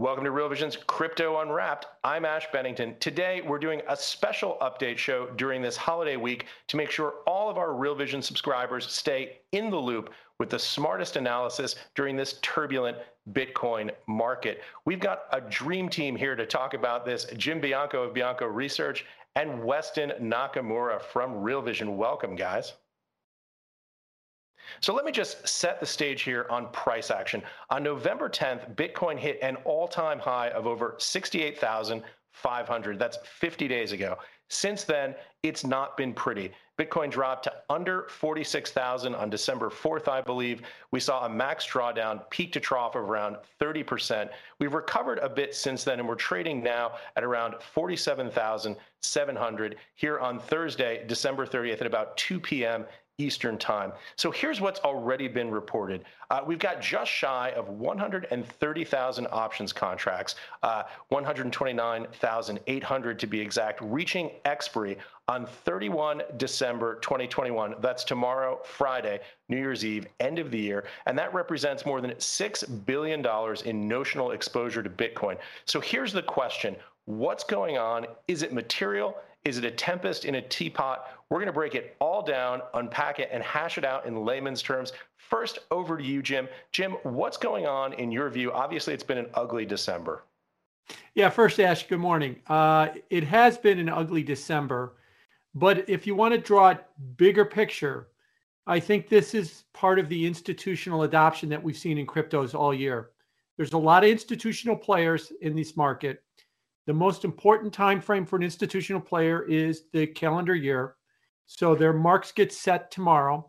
Welcome to Real Vision's Crypto Unwrapped. I'm Ash Bennington. Today, we're doing a special update show during this holiday week to make sure all of our Real Vision subscribers stay in the loop with the smartest analysis during this turbulent Bitcoin market. We've got a dream team here to talk about this Jim Bianco of Bianco Research and Weston Nakamura from Real Vision. Welcome, guys. So let me just set the stage here on price action. On November 10th, Bitcoin hit an all-time high of over 68,500. That's 50 days ago. Since then, it's not been pretty. Bitcoin dropped to under 46,000 on December 4th, I believe. We saw a max drawdown, peak to trough of around 30%. We've recovered a bit since then, and we're trading now at around 47,700 here on Thursday, December 30th at about 2 p.m. Eastern Time. So here's what's already been reported. Uh, we've got just shy of 130,000 options contracts, uh, 129,800 to be exact, reaching expiry on 31 December 2021. That's tomorrow, Friday, New Year's Eve, end of the year. And that represents more than $6 billion in notional exposure to Bitcoin. So here's the question What's going on? Is it material? Is it a tempest in a teapot? We're going to break it all down, unpack it, and hash it out in layman's terms. First, over to you, Jim. Jim, what's going on in your view? Obviously, it's been an ugly December. Yeah, first, Ash, good morning. Uh, it has been an ugly December, but if you want to draw it bigger picture, I think this is part of the institutional adoption that we've seen in cryptos all year. There's a lot of institutional players in this market the most important time frame for an institutional player is the calendar year. So their marks get set tomorrow.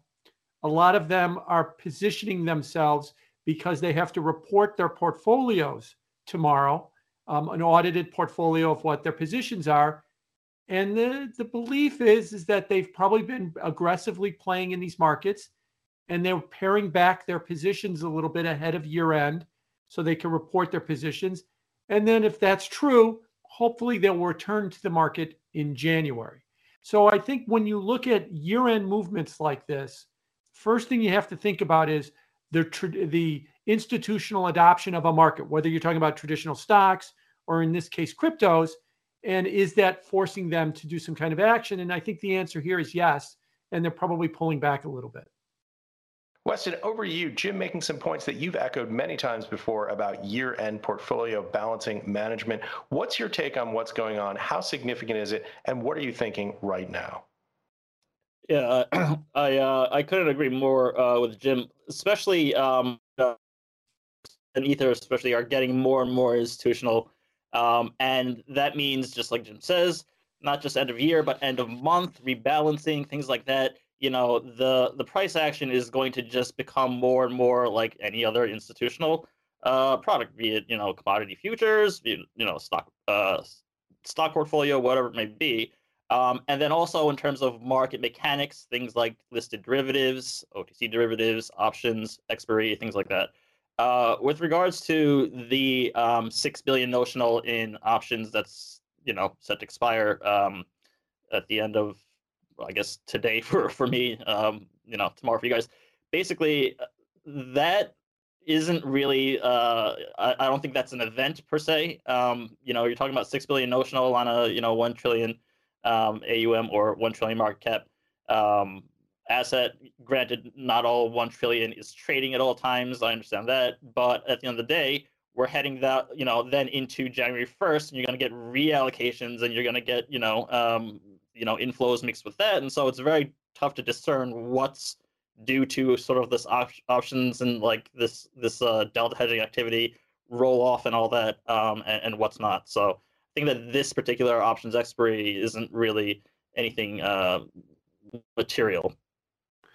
A lot of them are positioning themselves because they have to report their portfolios tomorrow, um, an audited portfolio of what their positions are. And the, the belief is, is that they've probably been aggressively playing in these markets and they're paring back their positions a little bit ahead of year end so they can report their positions. And then if that's true, hopefully they'll return to the market in January. So I think when you look at year-end movements like this, first thing you have to think about is the the institutional adoption of a market, whether you're talking about traditional stocks or in this case cryptos, and is that forcing them to do some kind of action? And I think the answer here is yes, and they're probably pulling back a little bit. Weston, over to you. Jim making some points that you've echoed many times before about year end portfolio balancing management. What's your take on what's going on? How significant is it? And what are you thinking right now? Yeah, I uh, I couldn't agree more uh, with Jim, especially um, uh, and Ether, especially are getting more and more institutional, um, and that means just like Jim says, not just end of year, but end of month rebalancing, things like that you know the the price action is going to just become more and more like any other institutional uh, product, be it you know commodity futures, it, you know stock uh, stock portfolio, whatever it may be. Um, and then also in terms of market mechanics, things like listed derivatives, OTC derivatives, options, expiry, things like that. Uh, with regards to the um, six billion notional in options that's you know set to expire um, at the end of I guess today for for me, um, you know, tomorrow for you guys. Basically, uh, that isn't really. Uh, I, I don't think that's an event per se. Um, you know, you're talking about six billion notional on a you know one trillion um, AUM or one trillion market cap um, asset. Granted, not all one trillion is trading at all times. I understand that, but at the end of the day, we're heading that you know then into January 1st, and you're going to get reallocations, and you're going to get you know um, you know inflows mixed with that, and so it's very tough to discern what's due to sort of this op- options and like this this uh, delta hedging activity roll off and all that, um, and, and what's not. So I think that this particular options expiry isn't really anything uh, material.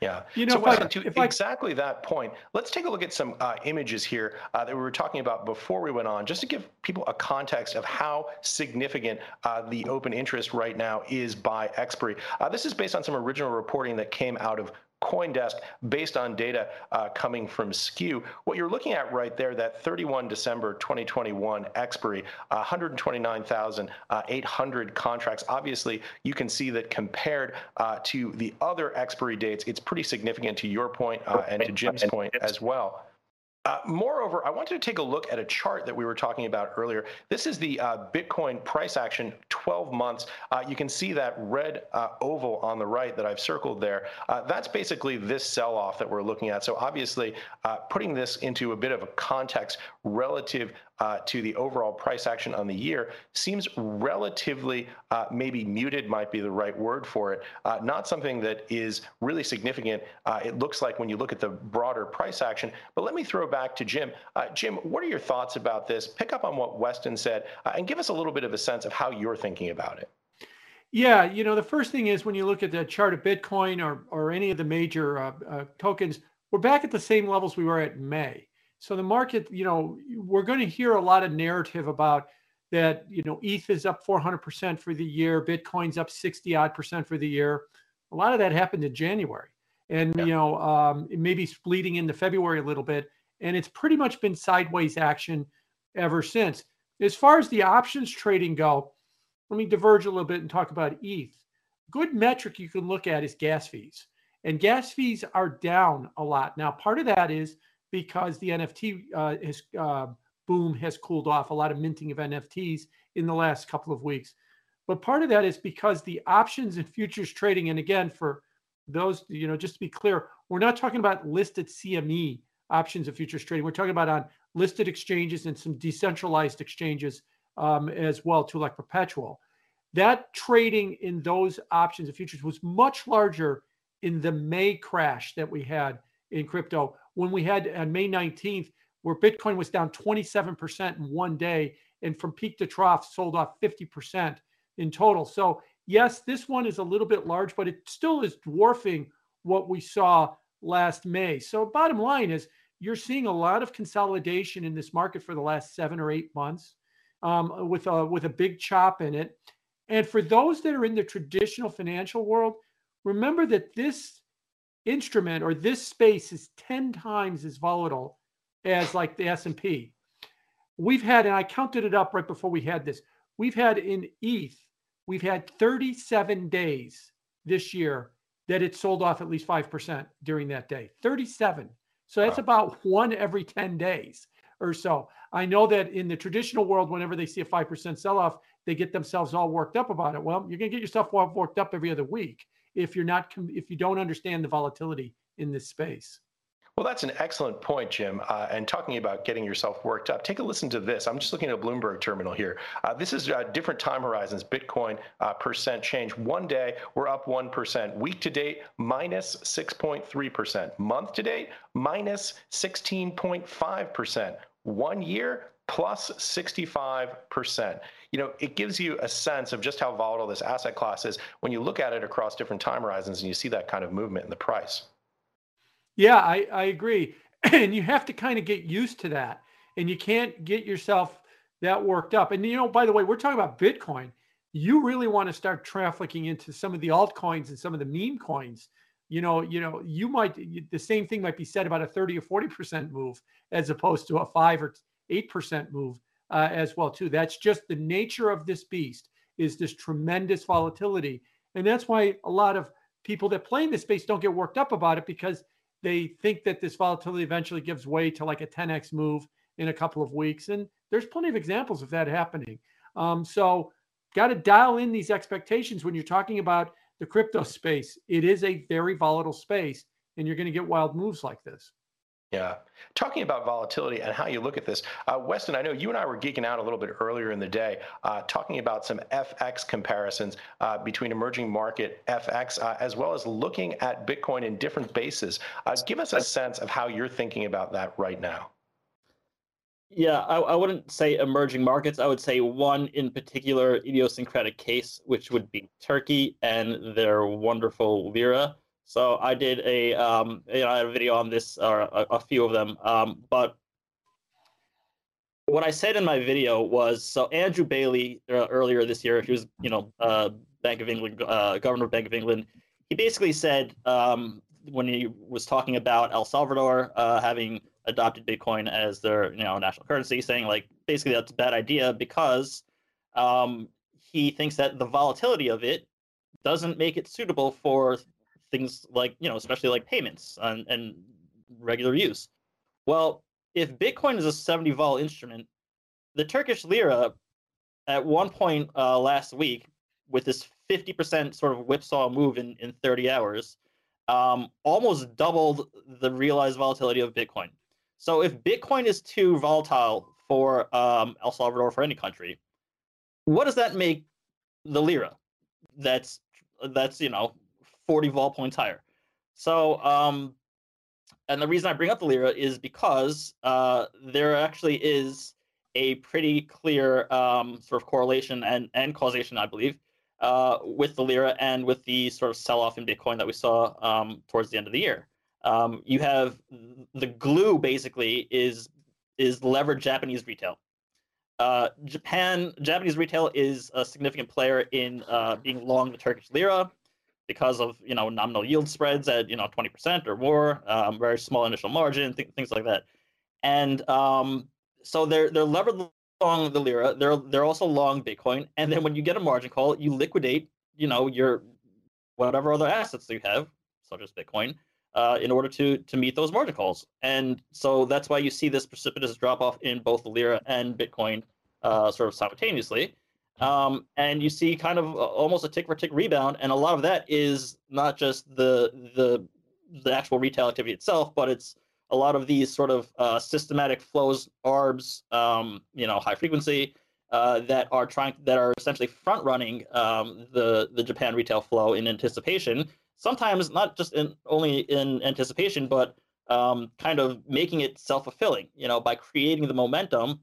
Yeah. You know, so Weston, to exactly that point, let's take a look at some uh, images here uh, that we were talking about before we went on, just to give people a context of how significant uh, the open interest right now is by expiry. Uh, this is based on some original reporting that came out of Coindesk based on data uh, coming from Skew. What you're looking at right there, that 31 December 2021 expiry, uh, 129,800 contracts. Obviously, you can see that compared uh, to the other expiry dates, it's pretty significant to your point uh, and to Jim's point as well. Uh, moreover, I wanted to take a look at a chart that we were talking about earlier. This is the uh, Bitcoin price action 12 months. Uh, you can see that red uh, oval on the right that I've circled there. Uh, that's basically this sell-off that we're looking at. So obviously, putting this into a bit of a context relative uh, to the overall price action on the year seems relatively uh, maybe muted might be the right word for it. Uh, not something that is really significant. Uh, it looks like when you look at the broader price action but let me throw back to jim. Uh, jim what are your thoughts about this? Pick up on what weston said uh, and give us a little bit of a sense of how you're thinking about it. Yeah, you know, the first thing is when you look at the chart of Bitcoin or or any of the major tokens, we're back at the same levels we were at May. So the market, you know, we're going to hear a lot of narrative about that, you know, ETH is up 400% for the year, Bitcoin's up 60 odd percent for the year. A lot of that happened in January. And, yeah. you know, um, it may be bleeding into February a little bit. And it's pretty much been sideways action ever since. As far as the options trading go, let me diverge a little bit and talk about ETH. Good metric you can look at is gas fees. And gas fees are down a lot. Now, part of that is because the NFT uh, uh, boom has cooled off. A lot of minting of NFTs in the last couple of weeks. But part of that is because the options and futures trading, and again, for those, you know, just to be clear, we're not talking about listed CME options and futures trading. We're talking about on listed exchanges and some decentralized exchanges um, as well, too, like Perpetual. That trading in those options and futures was much larger in the May crash that we had in crypto when we had on May 19th, where Bitcoin was down 27% in one day and from peak to trough sold off 50% in total. So, yes, this one is a little bit large, but it still is dwarfing what we saw last May. So, bottom line is you're seeing a lot of consolidation in this market for the last seven or eight months um, with, a, with a big chop in it. And for those that are in the traditional financial world, remember that this instrument or this space is 10 times as volatile as like the S&P. We've had, and I counted it up right before we had this, we've had in ETH, we've had 37 days this year that it sold off at least 5% during that day. 37. So that's wow. about one every 10 days or so. I know that in the traditional world, whenever they see a 5% sell off, they get themselves all worked up about it. Well, you're going to get yourself all worked up every other week if you're not if you don't understand the volatility in this space. Well, that's an excellent point, Jim. Uh, and talking about getting yourself worked up, take a listen to this. I'm just looking at a Bloomberg terminal here. Uh, this is uh, different time horizons, Bitcoin uh, percent change. One day, we're up 1%. Week to date, minus 6.3%. Month to date, minus 16.5%. One year, plus 65%. You know, it gives you a sense of just how volatile this asset class is when you look at it across different time horizons and you see that kind of movement in the price. Yeah, I, I agree. And you have to kind of get used to that. And you can't get yourself that worked up. And, you know, by the way, we're talking about Bitcoin. You really want to start trafficking into some of the altcoins and some of the meme coins you know, you know, you might the same thing might be said about a 30 or 40 percent move as opposed to a five or 8% move uh, as well too. That's just the nature of this beast is this tremendous volatility. And that's why a lot of people that play in this space don't get worked up about it because they think that this volatility eventually gives way to like a 10x move in a couple of weeks. And there's plenty of examples of that happening. Um, so got to dial in these expectations when you're talking about the crypto space. It is a very volatile space, and you're going to get wild moves like this. Yeah. Talking about volatility and how you look at this, uh, Weston, I know you and I were geeking out a little bit earlier in the day, uh, talking about some FX comparisons uh, between emerging market FX, uh, as well as looking at Bitcoin in different bases. Uh, give us a sense of how you're thinking about that right now. Yeah, I, I wouldn't say emerging markets. I would say one in particular idiosyncratic case, which would be Turkey and their wonderful lira. So I did a um, you know, a video on this, or a, a few of them. Um, but what I said in my video was so Andrew Bailey uh, earlier this year, he was you know uh, Bank of England uh, governor of Bank of England. He basically said um, when he was talking about El Salvador uh, having adopted Bitcoin as their you know national currency, saying like basically that's a bad idea because um, he thinks that the volatility of it doesn't make it suitable for things like you know especially like payments and, and regular use well if Bitcoin is a 70 vol instrument, the Turkish lira at one point uh, last week with this 50% sort of whipsaw move in, in 30 hours um, almost doubled the realized volatility of Bitcoin. So if Bitcoin is too volatile for um, El Salvador, for any country, what does that make the lira? That's that's you know 40 vol points higher. So um, and the reason I bring up the lira is because uh, there actually is a pretty clear um, sort of correlation and, and causation, I believe, uh, with the lira and with the sort of sell-off in Bitcoin that we saw um, towards the end of the year. Um, you have the glue basically is is levered Japanese retail. Uh, Japan Japanese retail is a significant player in uh, being long the Turkish lira because of you know nominal yield spreads at you know 20% or more, um, very small initial margin, th- things like that, and um, so they're they're levered long the lira. They're they're also long Bitcoin, and then when you get a margin call, you liquidate you know your whatever other assets you have, such as Bitcoin, uh, in order to to meet those margin calls. And so that's why you see this precipitous drop off in both the lira and Bitcoin, uh, sort of simultaneously. Um, and you see kind of almost a tick for tick rebound, and a lot of that is not just the the the actual retail activity itself, but it's a lot of these sort of uh, systematic flows, ARBs, um, you know, high frequency, uh, that are trying that are essentially front running um, the the Japan retail flow in anticipation. Sometimes not just in only in anticipation, but um, kind of making it self fulfilling. You know, by creating the momentum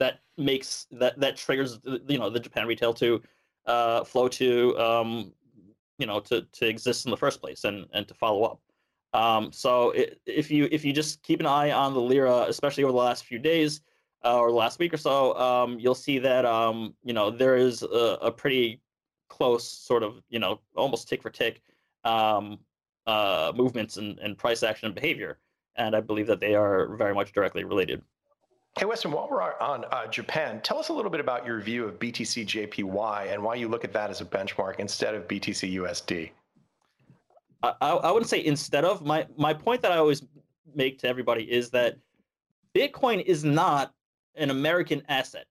that makes that that triggers you know the Japan retail to uh, flow to um, you know to to exist in the first place and and to follow up. Um, so it, if you if you just keep an eye on the lira, especially over the last few days uh, or last week or so, um, you'll see that um, you know there is a, a, pretty close sort of you know almost tick for tick um, uh, movements and, and price action and behavior, and I believe that they are very much directly related. Hey, Weston, while we're on uh, Japan, tell us a little bit about your view of BTC JPY and why you look at that as a benchmark instead of BTC USD. I, I wouldn't say instead of my my point that I always make to everybody is that Bitcoin is not an American asset.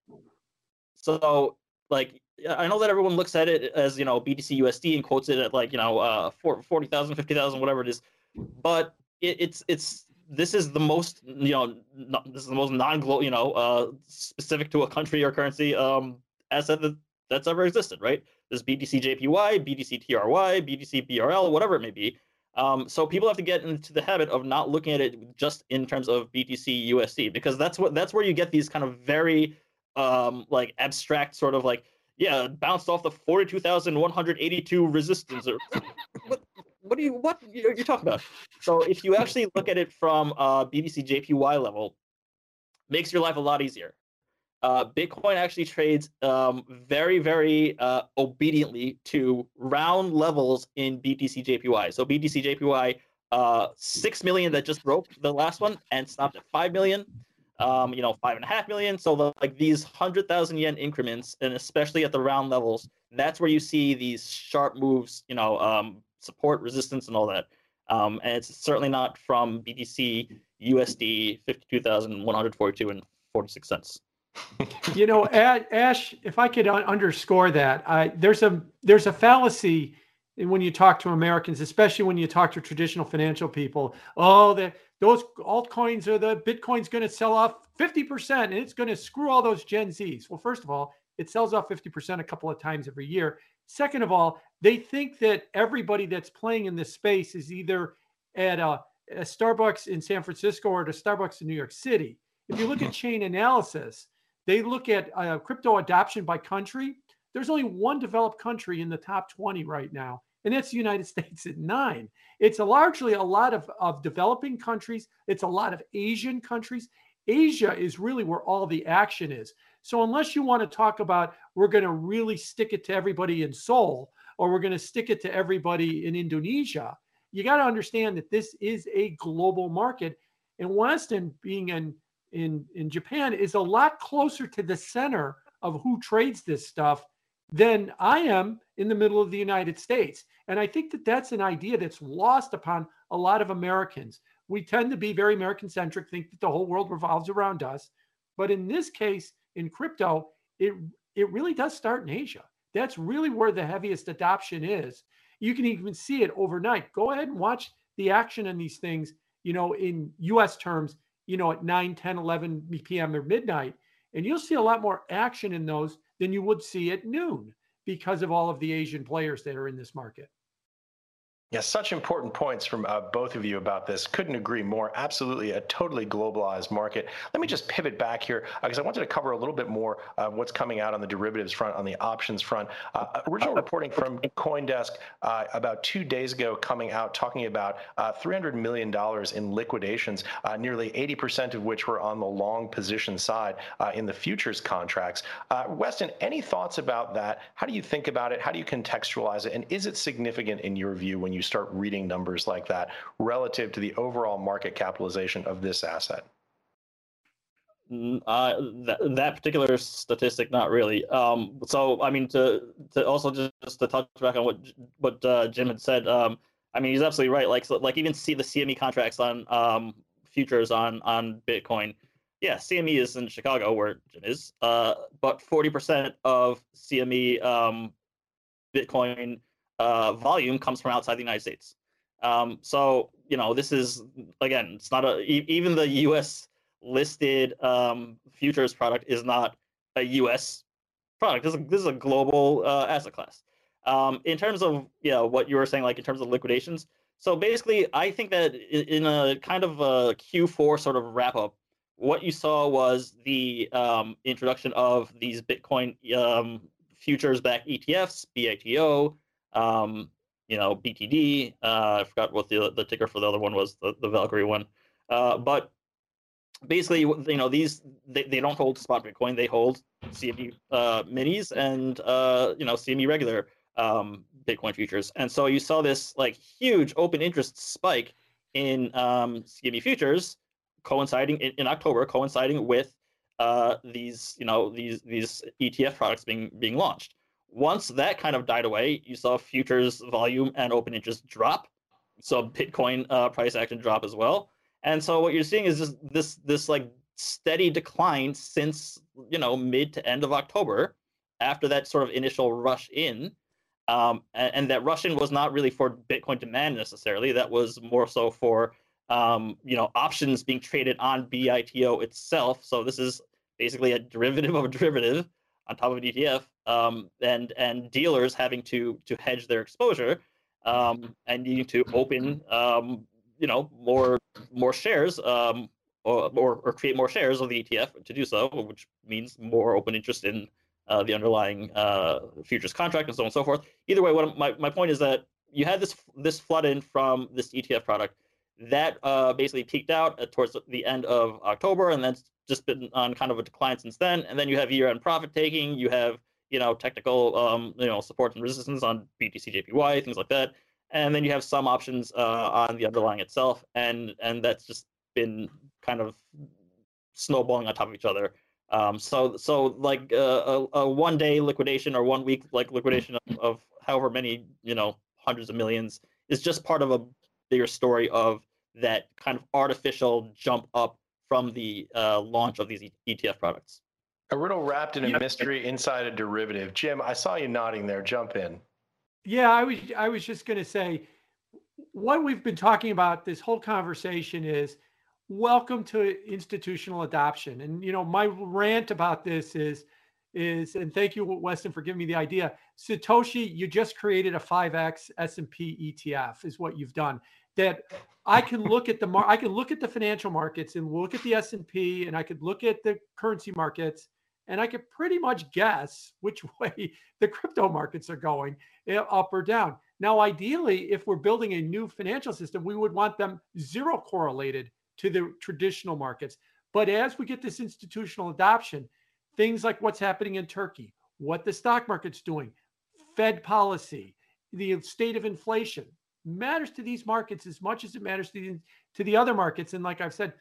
So like I know that everyone looks at it as you know BTC USD and quotes it at like you know uh 40,000 50,000 whatever it is but it, it's it's this is the most you know not, this is the most non-global you know uh specific to a country or currency um asset that that's ever existed right there's BTC JPY, BTC TRY, BTC BRL, whatever it may be. Um, so people have to get into the habit of not looking at it just in terms of BTC USD because that's what that's where you get these kind of very um, like abstract sort of like yeah bounced off the forty two thousand one hundred eighty two resistance or what what do you what you're, you're talking about? So if you actually look at it from uh, BTC JPY level, makes your life a lot easier uh, Bitcoin actually trades um, very, very uh, obediently to round levels in BTC JPY. So BTC JPY, uh, six million that just broke the last one and stopped at five million. Um, you know, five and a half million. So the, like these hundred thousand yen increments, and especially at the round levels, that's where you see these sharp moves. You know, um, support, resistance, and all that. Um, and it's certainly not from BTC USD fifty-two thousand one hundred forty-two and forty-six cents you know, Ash, if I could underscore that, I, there's a there's a fallacy when you talk to Americans, especially when you talk to traditional financial people. Oh, the, those altcoins or the Bitcoin's going to sell off 50% and it's going to screw all those Gen Zs. Well, first of all, it sells off 50% a couple of times every year. Second of all, they think that everybody that's playing in this space is either at a, a Starbucks in San Francisco or at a Starbucks in New York City. If you look at Chainalysis, they look at uh, crypto adoption by country. There's only one developed country in the top 20 right now, and that's the United States at nine. It's a largely a lot of, of developing countries. It's a lot of Asian countries. Asia is really where all the action is. So unless you want to talk about we're going to really stick it to everybody in Seoul or we're going to stick it to everybody in Indonesia, you got to understand that this is a global market. And Weston being an in in Japan is a lot closer to the center of who trades this stuff than I am in the middle of the United States. And I think that that's an idea that's lost upon a lot of Americans. we tend to be very American centric, think that the whole world revolves around us. But in this case, in crypto, it it really does start in Asia. That's really where the heaviest adoption is. You can even see it overnight. Go ahead and watch the action in these things, you know, in US terms, you know, at 9, 10, 11 p.m. or midnight. And you'll see a lot more action in those than you would see at noon because of all of the Asian players that are in this market. Yeah, such important points from uh, both of you about this. Couldn't agree more. Absolutely a totally globalized market. Let me just pivot back here because uh, I wanted to cover a little bit more of what's coming out on the derivatives front, on the options front. Uh, original reporting from CoinDesk uh, about two days ago coming out talking about uh, $300 million in liquidations, uh, nearly 80% of which were on the long position side in the futures contracts. Weston, any thoughts about that? How do you think about it? How do you contextualize it? And is it significant in your view when you you start reading numbers like that relative to the overall market capitalization of this asset? Uh, that, that particular statistic, not really. Um, so, I mean, to to also just, just to touch back on what what uh, Jim had said. Um, I mean, he's absolutely right. Like, so, like even see the CME contracts on um, futures on on Bitcoin. Yeah, CME is in Chicago, where Jim is. Uh, but forty percent of CME um, Bitcoin uh, volume comes from outside the United States. Um, so you know, this is again, it's not a even the U.S. listed um, futures product is not a U.S. product. This is, this is a global uh, asset class. Um, in terms of you know what you were saying, like in terms of liquidations. So basically, I think that in a kind of a Q4 sort of wrap up, what you saw was the um, introduction of these Bitcoin um, futures backed ETFs, BITO, um, you know, BTD. Uh, I forgot what the the ticker for the other one was, the, the Valkyrie one. Uh, but basically, you know, these they, they don't hold spot Bitcoin. They hold CME uh, minis and uh, you know CME regular um, Bitcoin futures. And so you saw this like huge open interest spike in um, CME futures, coinciding in, in October, coinciding with uh, these you know these these ETF products being being launched. Once that kind of died away, you saw futures volume and open interest drop. So Bitcoin uh, price action drop as well. And so what you're seeing is this this this like steady decline since you know mid to end of October, after that sort of initial rush in. Um, and, and, that rush in was not really for Bitcoin demand necessarily. That was more so for um, you know options being traded on BITO itself. So this is basically a derivative of a derivative on top of an ETF, um, and and dealers having to to hedge their exposure um, and needing to open um, you know more more shares um, or, or, or create more shares of the ETF to do so, which means more open interest in uh, the underlying uh, futures contract and so on and so forth. Either way, what my, my point is that you had this this flood in from this ETF product that uh, basically peaked out towards the end of October, and then just been on kind of a decline since then. And then you have year-end profit taking, you have you know technical um, you know support and resistance on BTC JPY, things like that, and then you have some options uh, on the underlying itself, and and that's just been kind of snowballing on top of each other. Um, so so like uh, a, a one day liquidation or one week like liquidation of, of however many you know hundreds of millions is just part of a bigger story of that kind of artificial jump up from the uh, launch of these ETF products. A riddle wrapped in a yep. mystery inside a derivative. Jim, I saw you nodding there. Jump in. Yeah, I was I was just going to say what we've been talking about this whole conversation is welcome to institutional adoption. And you know, my rant about this is is and thank you Weston for giving me the idea. Satoshi, you just created a 5x S&P ETF is what you've done that I can look at the mar- I can look at the financial markets and look at the S&P and I could look at the currency markets and I could pretty much guess which way the crypto markets are going eh, up or down. Now ideally if we're building a new financial system we would want them zero correlated to the traditional markets. But as we get this institutional adoption, things like what's happening in Turkey, what the stock market's doing, Fed policy, the state of inflation, matters to these markets as much as it matters to the, to the other markets. And like I've said,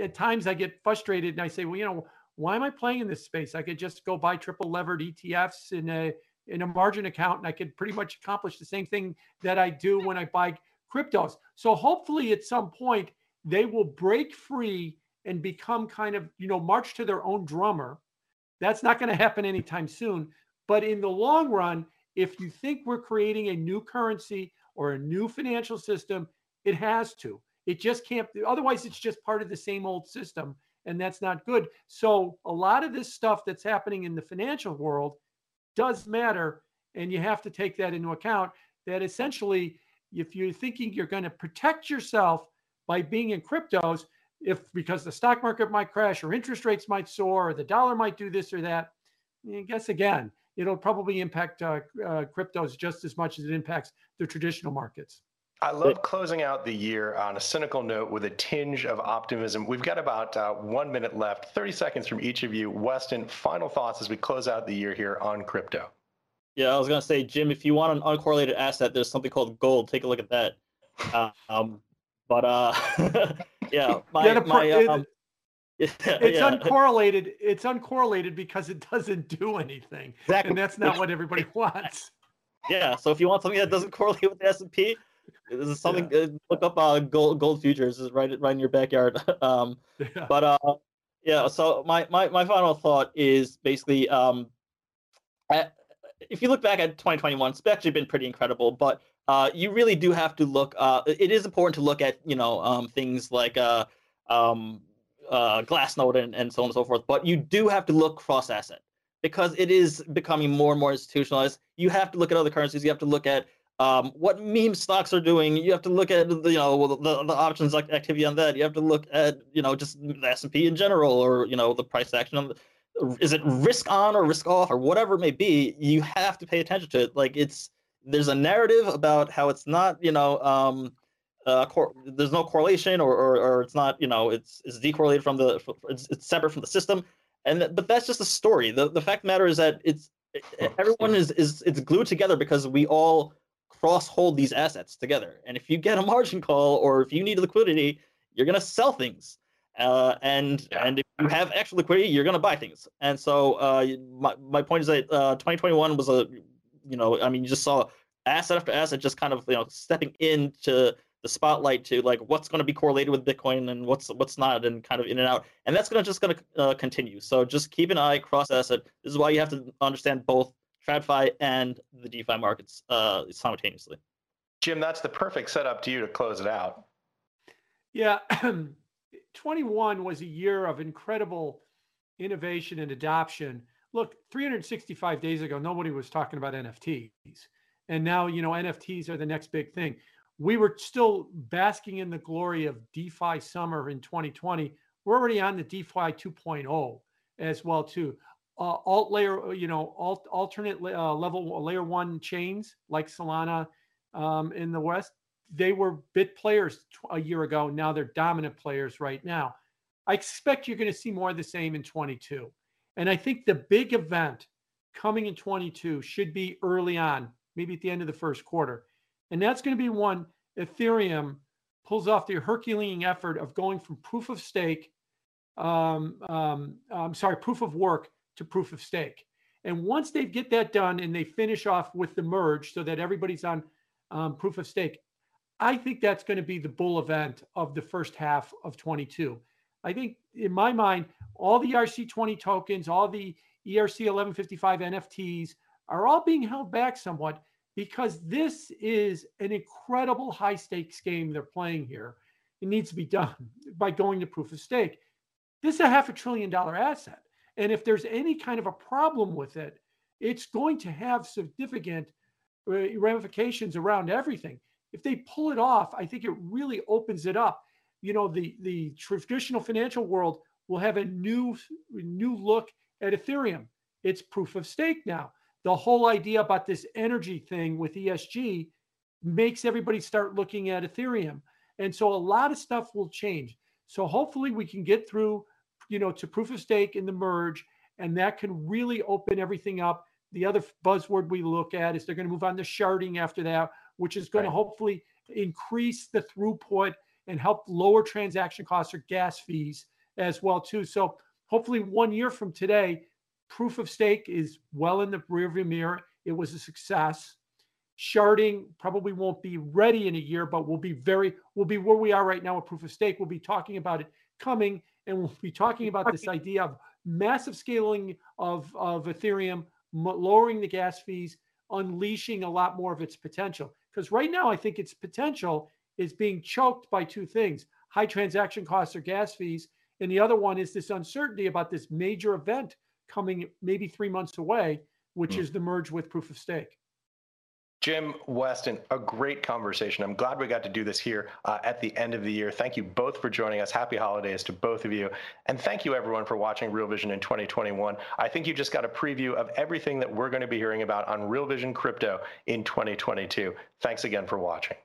at times I get frustrated and I say, well, you know, why am I playing in this space? I could just go buy triple levered ETFs in a in a margin account and I could pretty much accomplish the same thing that I do when I buy cryptos. So hopefully at some point they will break free and become kind of, you know, march to their own drummer. That's not going to happen anytime soon. But in the long run, if you think we're creating a new currency or a new financial system, it has to. It just can't, otherwise, it's just part of the same old system. And that's not good. So, a lot of this stuff that's happening in the financial world does matter. And you have to take that into account that essentially, if you're thinking you're going to protect yourself by being in cryptos, if because the stock market might crash or interest rates might soar or the dollar might do this or that, I guess again, it'll probably impact uh, uh, cryptos just as much as it impacts the traditional markets. I love closing out the year on a cynical note with a tinge of optimism. We've got about uh, one minute left, 30 seconds from each of you. Weston, final thoughts as we close out the year here on crypto. Yeah, I was going to say, Jim, if you want an uncorrelated asset, there's something called gold. Take a look at that. um, but uh, yeah, my, my um, yeah, it's yeah. uncorrelated. It's uncorrelated because it doesn't do anything, exactly. and that's not what everybody wants. Yeah, so if you want something that doesn't correlate with the S and P, this is something. Yeah. Uh, look up uh, gold gold futures. is right right in your backyard. um, yeah. But uh, yeah. So my my my final thought is basically um, at, if you look back at 2021, it's actually been pretty incredible. But uh, you really do have to look. Uh, it is important to look at you know um, things like uh, um, uh, Glassnode and, and so on and so forth. But you do have to look cross asset because it is becoming more and more institutionalized. You have to look at other currencies. You have to look at um, what meme stocks are doing. You have to look at the, you know the, the options like activity on that. You have to look at you know just the S and P in general, or you know the price action on the, is it risk on or risk off or whatever it may be you have to pay attention to it like it's there's a narrative about how it's not you know um uh, cor- there's no correlation or, or, or it's not you know it's it's decorrelated from the it's, it's separate from the system. And th- but that's just a story. The the fact the matter is that it's everyone is is it's glued together because we all cross hold these assets together. And if you get a margin call or if you need liquidity you're going to sell things. Uh, and yeah. and if you have extra liquidity, you're gonna buy things. And so uh, my my point is that uh, 2021 was a you know I mean you just saw asset after asset just kind of you know stepping into the spotlight to like what's going to be correlated with Bitcoin and what's what's not, and kind of in and out. And that's gonna just gonna uh, continue. So just keep an eye cross asset. This is why you have to understand both TradFi and the DeFi markets uh, simultaneously. Jim, that's the perfect setup to you to close it out. Yeah. 21 was a year of incredible innovation and adoption. Look, 365 days ago, nobody was talking about NFTs. And now, you know, NFTs are the next big thing. We were still basking in the glory of DeFi summer in 2020. We're already on the DeFi 2.0 as well, too. Uh, alt layer, you know, alt, alternate uh, level layer one chains like Solana um, in the West they were bit players a year ago. Now they're dominant players right now. I expect you're going to see more of the same in 22. And I think the big event coming in 22 should be early on, maybe at the end of the first quarter. And that's going to be one Ethereum pulls off the Herculean effort of going from proof of stake, um, um, I'm sorry, proof of work to proof of stake. And once they get that done and they finish off with the merge so that everybody's on um, proof of stake, I think that's going to be the bull event of the first half of 22. I think, in my mind, all the ERC20 tokens, all the ERC 1155 NFTs are all being held back somewhat because this is an incredible high stakes game they're playing here. It needs to be done by going to proof of stake. This is a half a trillion dollar asset. And if there's any kind of a problem with it, it's going to have significant uh, ramifications around everything if they pull it off, I think it really opens it up. You know, the the traditional financial world will have a new new look at Ethereum. It's proof of stake now. The whole idea about this energy thing with ESG makes everybody start looking at Ethereum. And so a lot of stuff will change. So hopefully we can get through, you know, to proof of stake in the merge, and that can really open everything up. The other buzzword we look at is they're going to move on to sharding after that, which is going right. to hopefully increase the throughput and help lower transaction costs or gas fees as well too. So hopefully one year from today, proof of stake is well in the rearview mirror. It was a success. Sharding probably won't be ready in a year, but we'll be very, we'll be where we are right now with proof of stake. We'll be talking about it coming, and we'll be talking about this idea of massive scaling of, of Ethereum, lowering the gas fees, unleashing a lot more of its potential. Because right now, I think its potential is being choked by two things high transaction costs or gas fees. And the other one is this uncertainty about this major event coming maybe three months away, which mm. is the merge with proof of stake. Jim Weston, a great conversation. I'm glad we got to do this here uh, at the end of the year. Thank you both for joining us. Happy holidays to both of you. And thank you, everyone, for watching Real Vision in 2021. I think you just got a preview of everything that we're going to be hearing about on Real Vision Crypto in 2022. Thanks again for watching.